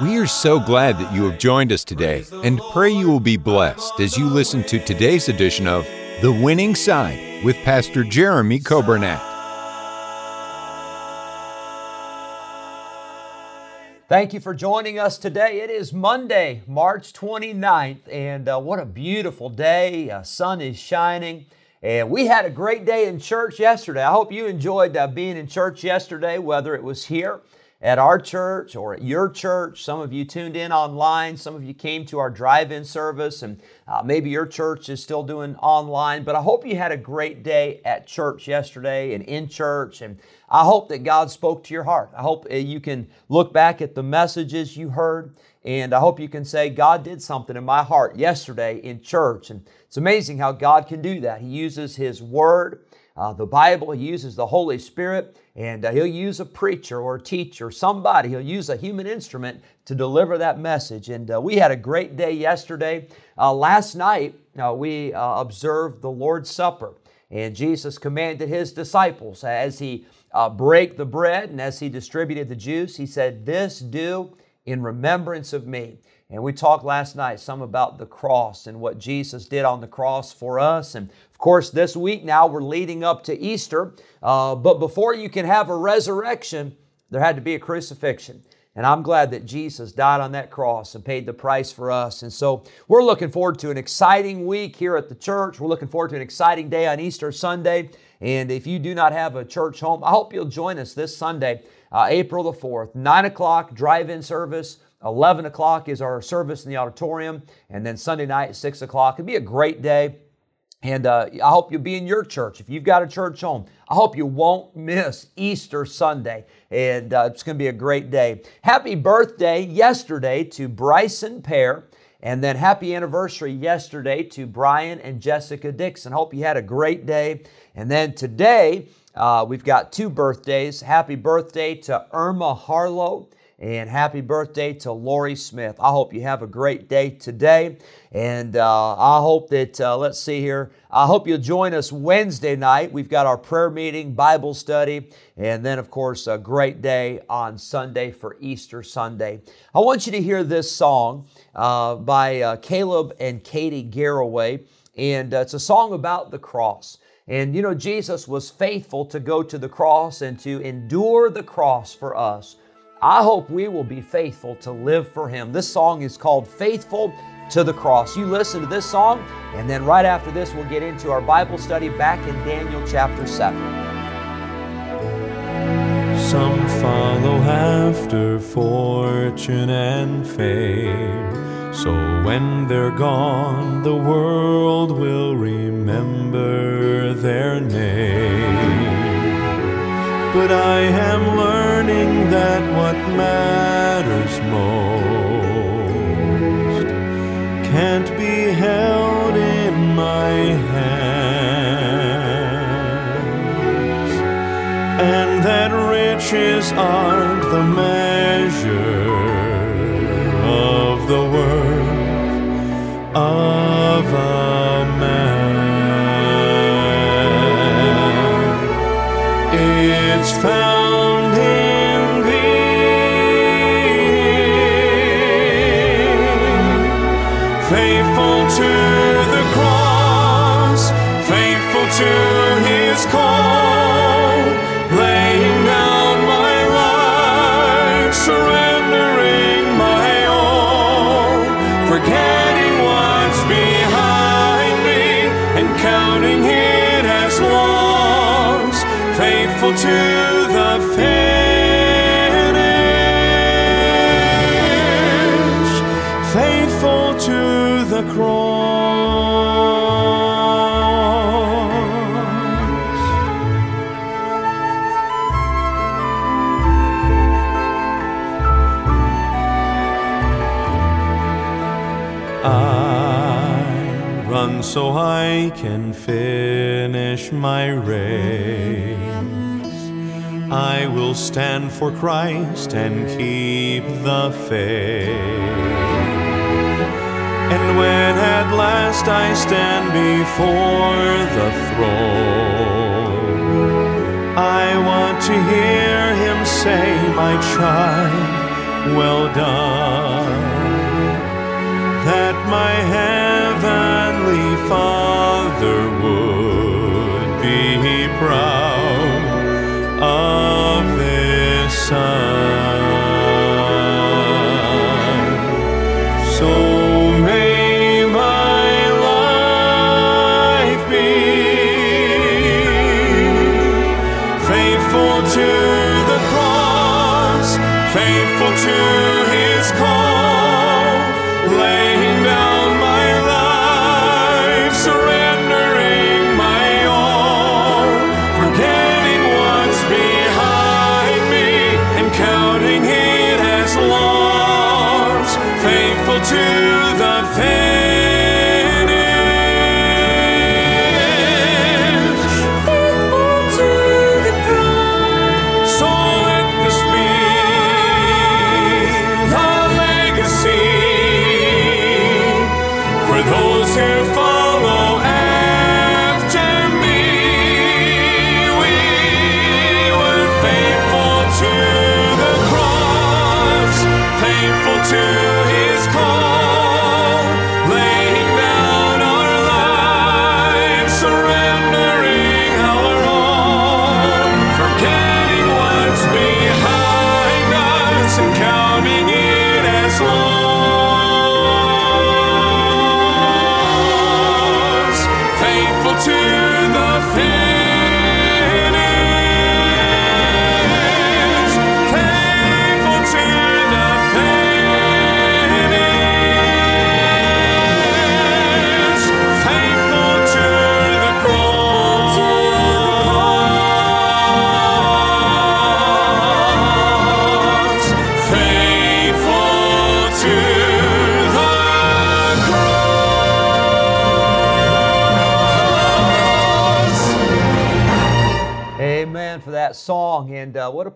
We are so glad that you have joined us today and pray you will be blessed as you listen to today's edition of The Winning Side with Pastor Jeremy Coburnett. Thank you for joining us today. It is Monday, March 29th, and uh, what a beautiful day. Uh, sun is shining, and we had a great day in church yesterday. I hope you enjoyed uh, being in church yesterday, whether it was here at our church or at your church. Some of you tuned in online, some of you came to our drive in service, and uh, maybe your church is still doing online. But I hope you had a great day at church yesterday and in church. And I hope that God spoke to your heart. I hope uh, you can look back at the messages you heard. And I hope you can say, God did something in my heart yesterday in church. And it's amazing how God can do that. He uses His Word, uh, the Bible, uses the Holy Spirit, and uh, He'll use a preacher or a teacher, somebody. He'll use a human instrument to deliver that message. And uh, we had a great day yesterday. Uh, last night, uh, we uh, observed the Lord's Supper, and Jesus commanded His disciples as He break the bread and as He distributed the juice, He said, This do in remembrance of me. And we talked last night some about the cross and what Jesus did on the cross for us. And of course, this week now we're leading up to Easter. Uh, but before you can have a resurrection, there had to be a crucifixion. And I'm glad that Jesus died on that cross and paid the price for us. And so we're looking forward to an exciting week here at the church. We're looking forward to an exciting day on Easter Sunday. And if you do not have a church home, I hope you'll join us this Sunday, uh, April the 4th, 9 o'clock drive in service. 11 o'clock is our service in the auditorium. And then Sunday night, at 6 o'clock. It'll be a great day. And uh, I hope you'll be in your church. If you've got a church home, I hope you won't miss Easter Sunday. And uh, it's going to be a great day. Happy birthday yesterday to Bryson Pear. And then happy anniversary yesterday to Brian and Jessica Dixon. Hope you had a great day. And then today, uh, we've got two birthdays. Happy birthday to Irma Harlow and happy birthday to Lori Smith. I hope you have a great day today. And uh, I hope that, uh, let's see here, I hope you'll join us Wednesday night. We've got our prayer meeting, Bible study, and then, of course, a great day on Sunday for Easter Sunday. I want you to hear this song uh, by uh, Caleb and Katie Garraway, and uh, it's a song about the cross. And you know, Jesus was faithful to go to the cross and to endure the cross for us. I hope we will be faithful to live for Him. This song is called Faithful to the Cross. You listen to this song, and then right after this, we'll get into our Bible study back in Daniel chapter 7. Some follow after fortune and fame. So when they're gone, the world will remember their name. But I am learning that what matters most can't be held in my hands, and that riches aren't the measure faithful to the cross, faithful to his call, laying down my life, surrendering my all, forgetting what's behind me and counting it as loss, faithful to I can finish my race. I will stand for Christ and keep the faith. And when at last I stand before the throne, I want to hear him say, My child, well done. That my heavenly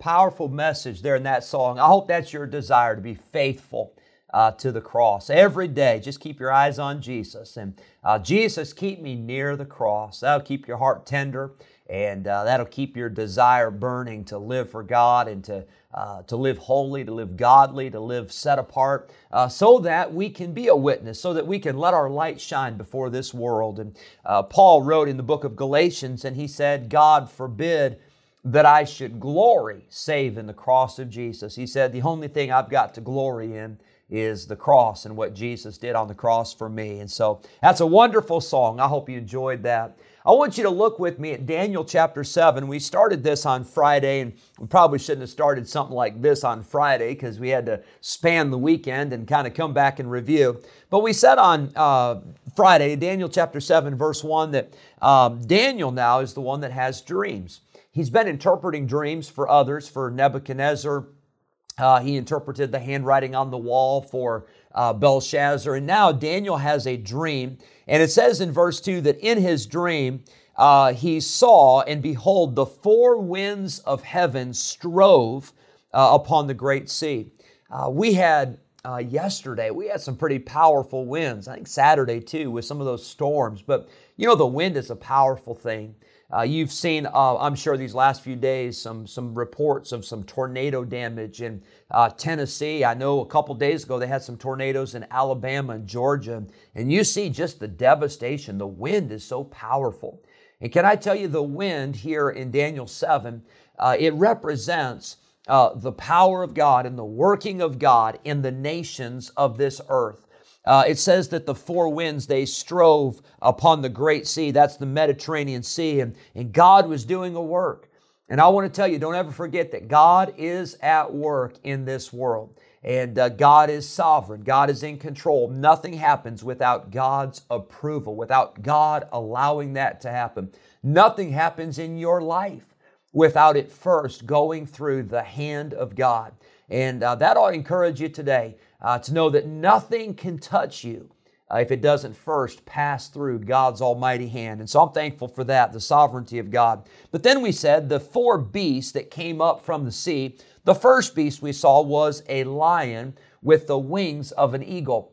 powerful message there in that song. I hope that's your desire to be faithful uh, to the cross every day. Just keep your eyes on Jesus. And uh, Jesus, keep me near the cross. That'll keep your heart tender. And uh, that'll keep your desire burning to live for God and to, uh, to live holy, to live godly, to live set apart, uh, so that we can be a witness, so that we can let our light shine before this world. And uh, Paul wrote in the book of Galatians, and he said, God forbid that I should glory save in the cross of Jesus. He said, The only thing I've got to glory in is the cross and what Jesus did on the cross for me. And so that's a wonderful song. I hope you enjoyed that. I want you to look with me at Daniel chapter 7. We started this on Friday, and we probably shouldn't have started something like this on Friday because we had to span the weekend and kind of come back and review. But we said on uh, Friday, Daniel chapter 7, verse 1, that um, Daniel now is the one that has dreams. He's been interpreting dreams for others, for Nebuchadnezzar. Uh, he interpreted the handwriting on the wall for uh, Belshazzar. And now Daniel has a dream. And it says in verse 2 that in his dream, uh, he saw, and behold, the four winds of heaven strove uh, upon the great sea. Uh, we had uh, yesterday, we had some pretty powerful winds. I think Saturday too, with some of those storms. But you know, the wind is a powerful thing. Uh, you've seen, uh, I'm sure, these last few days, some some reports of some tornado damage in uh, Tennessee. I know a couple days ago they had some tornadoes in Alabama and Georgia, and you see just the devastation. The wind is so powerful. And can I tell you, the wind here in Daniel 7, uh, it represents uh, the power of God and the working of God in the nations of this earth. Uh, it says that the four winds they strove upon the great sea. That's the mediterranean sea. And, and god was doing a work. And i want to tell you don't ever forget that god is at work in this world. And uh, god is sovereign. God is in control. Nothing happens without god's approval without god allowing that to happen. Nothing happens in your life without it first going through the hand of god. And uh, that ought to encourage you today uh, to know that nothing can touch you uh, if it doesn't first pass through God's almighty hand. And so I'm thankful for that, the sovereignty of God. But then we said the four beasts that came up from the sea, the first beast we saw was a lion with the wings of an eagle.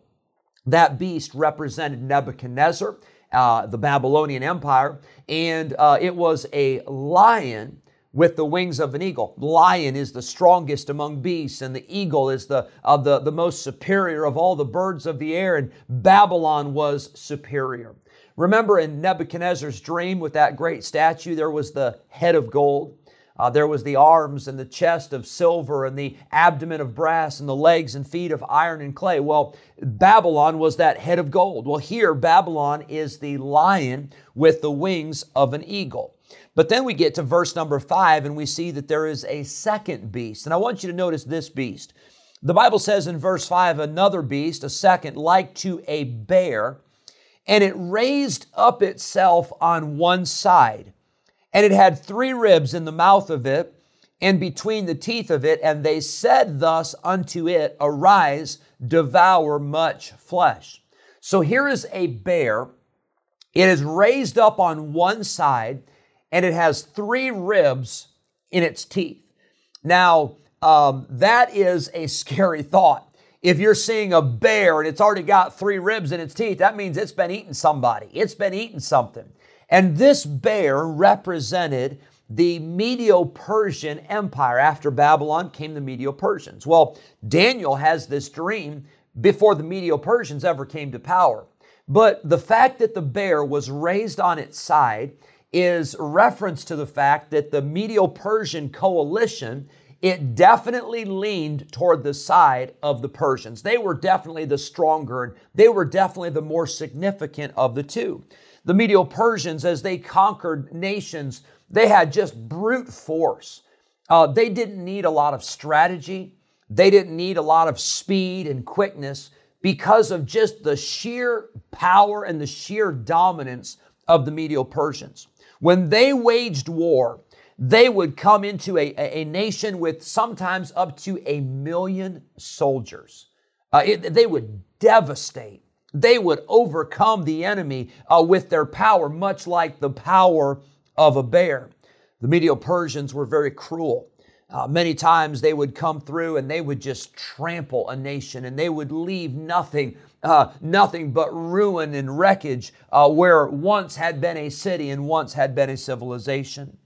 That beast represented Nebuchadnezzar, uh, the Babylonian Empire, and uh, it was a lion with the wings of an eagle. Lion is the strongest among beasts, and the eagle is the, uh, the, the most superior of all the birds of the air, and Babylon was superior. Remember in Nebuchadnezzar's dream with that great statue, there was the head of gold. Uh, there was the arms and the chest of silver and the abdomen of brass and the legs and feet of iron and clay. Well, Babylon was that head of gold. Well, here, Babylon is the lion with the wings of an eagle. But then we get to verse number five and we see that there is a second beast. And I want you to notice this beast. The Bible says in verse five, another beast, a second, like to a bear, and it raised up itself on one side and it had three ribs in the mouth of it and between the teeth of it. And they said thus unto it, Arise, devour much flesh. So here is a bear. It is raised up on one side and it has three ribs in its teeth. Now, um, that is a scary thought. If you're seeing a bear and it's already got three ribs in its teeth, that means it's been eating somebody. It's been eating something. And this bear represented the Medo Persian Empire. After Babylon came the Medo Persians. Well, Daniel has this dream before the Medo Persians ever came to power. But the fact that the bear was raised on its side is reference to the fact that the Medo Persian coalition it definitely leaned toward the side of the Persians. They were definitely the stronger and they were definitely the more significant of the two. The Medo Persians, as they conquered nations, they had just brute force. Uh, they didn't need a lot of strategy. They didn't need a lot of speed and quickness because of just the sheer power and the sheer dominance of the Medo Persians. When they waged war, they would come into a, a nation with sometimes up to a million soldiers. Uh, it, they would devastate they would overcome the enemy uh, with their power, much like the power of a bear. The Medo Persians were very cruel. Uh, many times they would come through and they would just trample a nation and they would leave nothing, uh, nothing but ruin and wreckage uh, where once had been a city and once had been a civilization.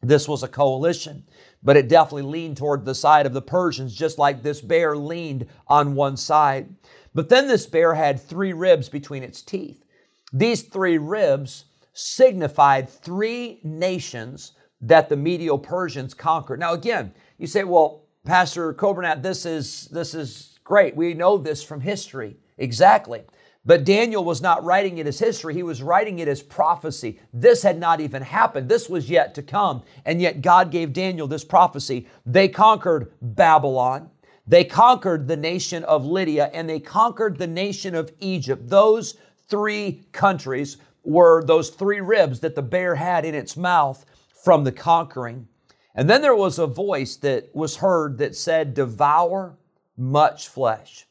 This was a coalition, but it definitely leaned toward the side of the Persians, just like this bear leaned on one side. But then this bear had three ribs between its teeth. These three ribs signified three nations that the Medo Persians conquered. Now, again, you say, well, Pastor Coburnett, this is, this is great. We know this from history. Exactly. But Daniel was not writing it as history, he was writing it as prophecy. This had not even happened. This was yet to come. And yet God gave Daniel this prophecy. They conquered Babylon. They conquered the nation of Lydia and they conquered the nation of Egypt. Those three countries were those three ribs that the bear had in its mouth from the conquering. And then there was a voice that was heard that said, Devour much flesh.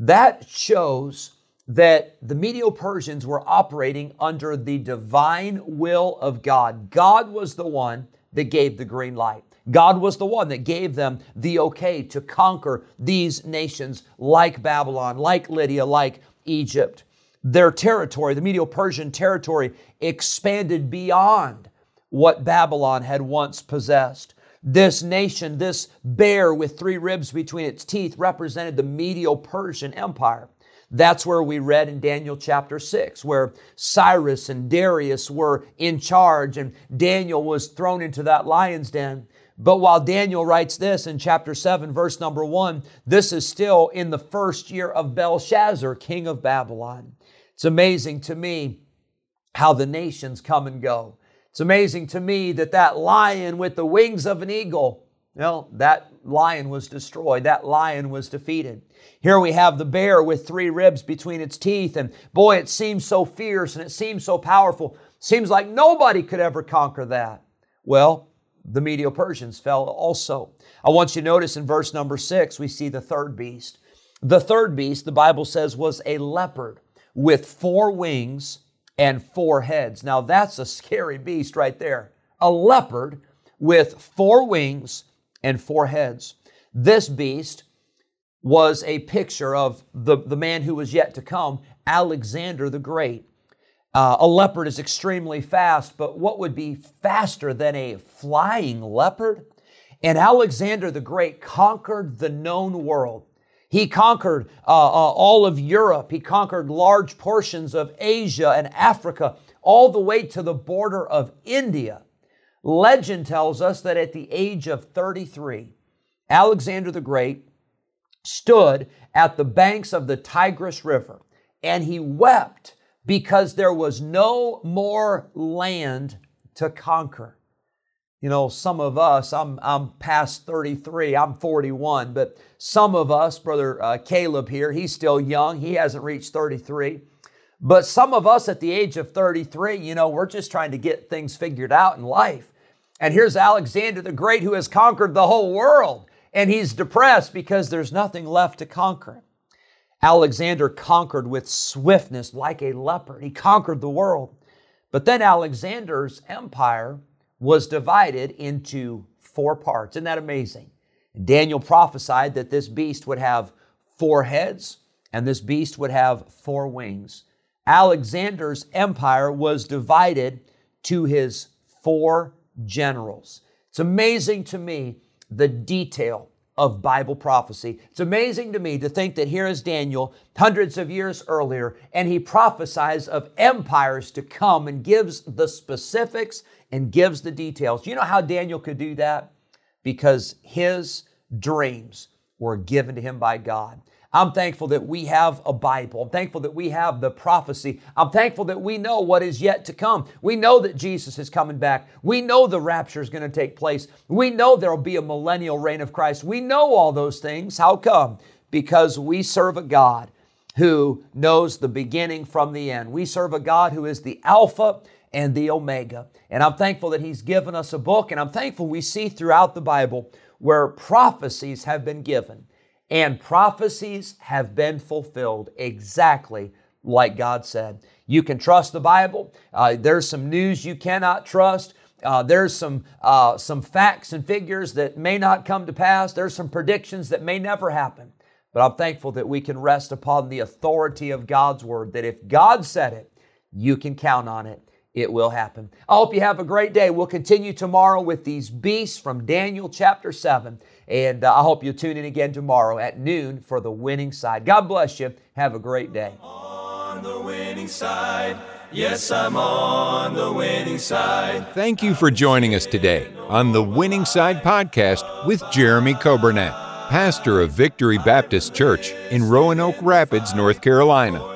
That shows that the Medo Persians were operating under the divine will of God. God was the one that gave the green light. God was the one that gave them the okay to conquer these nations like Babylon, like Lydia, like Egypt. Their territory, the Medo Persian territory, expanded beyond what Babylon had once possessed. This nation, this bear with three ribs between its teeth, represented the Medo Persian Empire. That's where we read in Daniel chapter 6, where Cyrus and Darius were in charge and Daniel was thrown into that lion's den. But while Daniel writes this in chapter 7, verse number 1, this is still in the first year of Belshazzar, king of Babylon. It's amazing to me how the nations come and go. It's amazing to me that that lion with the wings of an eagle, well, that lion was destroyed. That lion was defeated. Here we have the bear with three ribs between its teeth. And boy, it seems so fierce and it seems so powerful. Seems like nobody could ever conquer that. Well, the Medo Persians fell also. I want you to notice in verse number six, we see the third beast. The third beast, the Bible says, was a leopard with four wings and four heads. Now, that's a scary beast right there. A leopard with four wings and four heads. This beast was a picture of the, the man who was yet to come, Alexander the Great. Uh, a leopard is extremely fast, but what would be faster than a flying leopard? And Alexander the Great conquered the known world. He conquered uh, uh, all of Europe. He conquered large portions of Asia and Africa, all the way to the border of India. Legend tells us that at the age of 33, Alexander the Great stood at the banks of the Tigris River and he wept because there was no more land to conquer. You know, some of us, I'm, I'm past 33, I'm 41, but some of us, Brother uh, Caleb here, he's still young, he hasn't reached 33. But some of us at the age of 33, you know, we're just trying to get things figured out in life. And here's Alexander the Great who has conquered the whole world, and he's depressed because there's nothing left to conquer. Alexander conquered with swiftness like a leopard. He conquered the world. But then Alexander's empire was divided into four parts. Isn't that amazing? Daniel prophesied that this beast would have four heads and this beast would have four wings. Alexander's empire was divided to his four generals. It's amazing to me the detail of Bible prophecy. It's amazing to me to think that here is Daniel hundreds of years earlier, and he prophesies of empires to come and gives the specifics and gives the details. You know how Daniel could do that? Because his dreams were given to him by God. I'm thankful that we have a Bible. I'm thankful that we have the prophecy. I'm thankful that we know what is yet to come. We know that Jesus is coming back. We know the rapture is going to take place. We know there will be a millennial reign of Christ. We know all those things. How come? Because we serve a God who knows the beginning from the end. We serve a God who is the Alpha and the Omega. And I'm thankful that He's given us a book, and I'm thankful we see throughout the Bible where prophecies have been given and prophecies have been fulfilled exactly like God said. You can trust the Bible. Uh, there's some news you cannot trust. Uh, there's some uh, some facts and figures that may not come to pass. There's some predictions that may never happen. But I'm thankful that we can rest upon the authority of God's word. That if God said it, you can count on it. It will happen. I hope you have a great day. We'll continue tomorrow with these beasts from Daniel chapter 7. And uh, I hope you'll tune in again tomorrow at noon for the winning side. God bless you. Have a great day. On the winning side. Yes, I'm on the winning side. Thank you for joining us today on the Winning Side podcast with Jeremy Coburnett, pastor of Victory Baptist Church in Roanoke Rapids, North Carolina.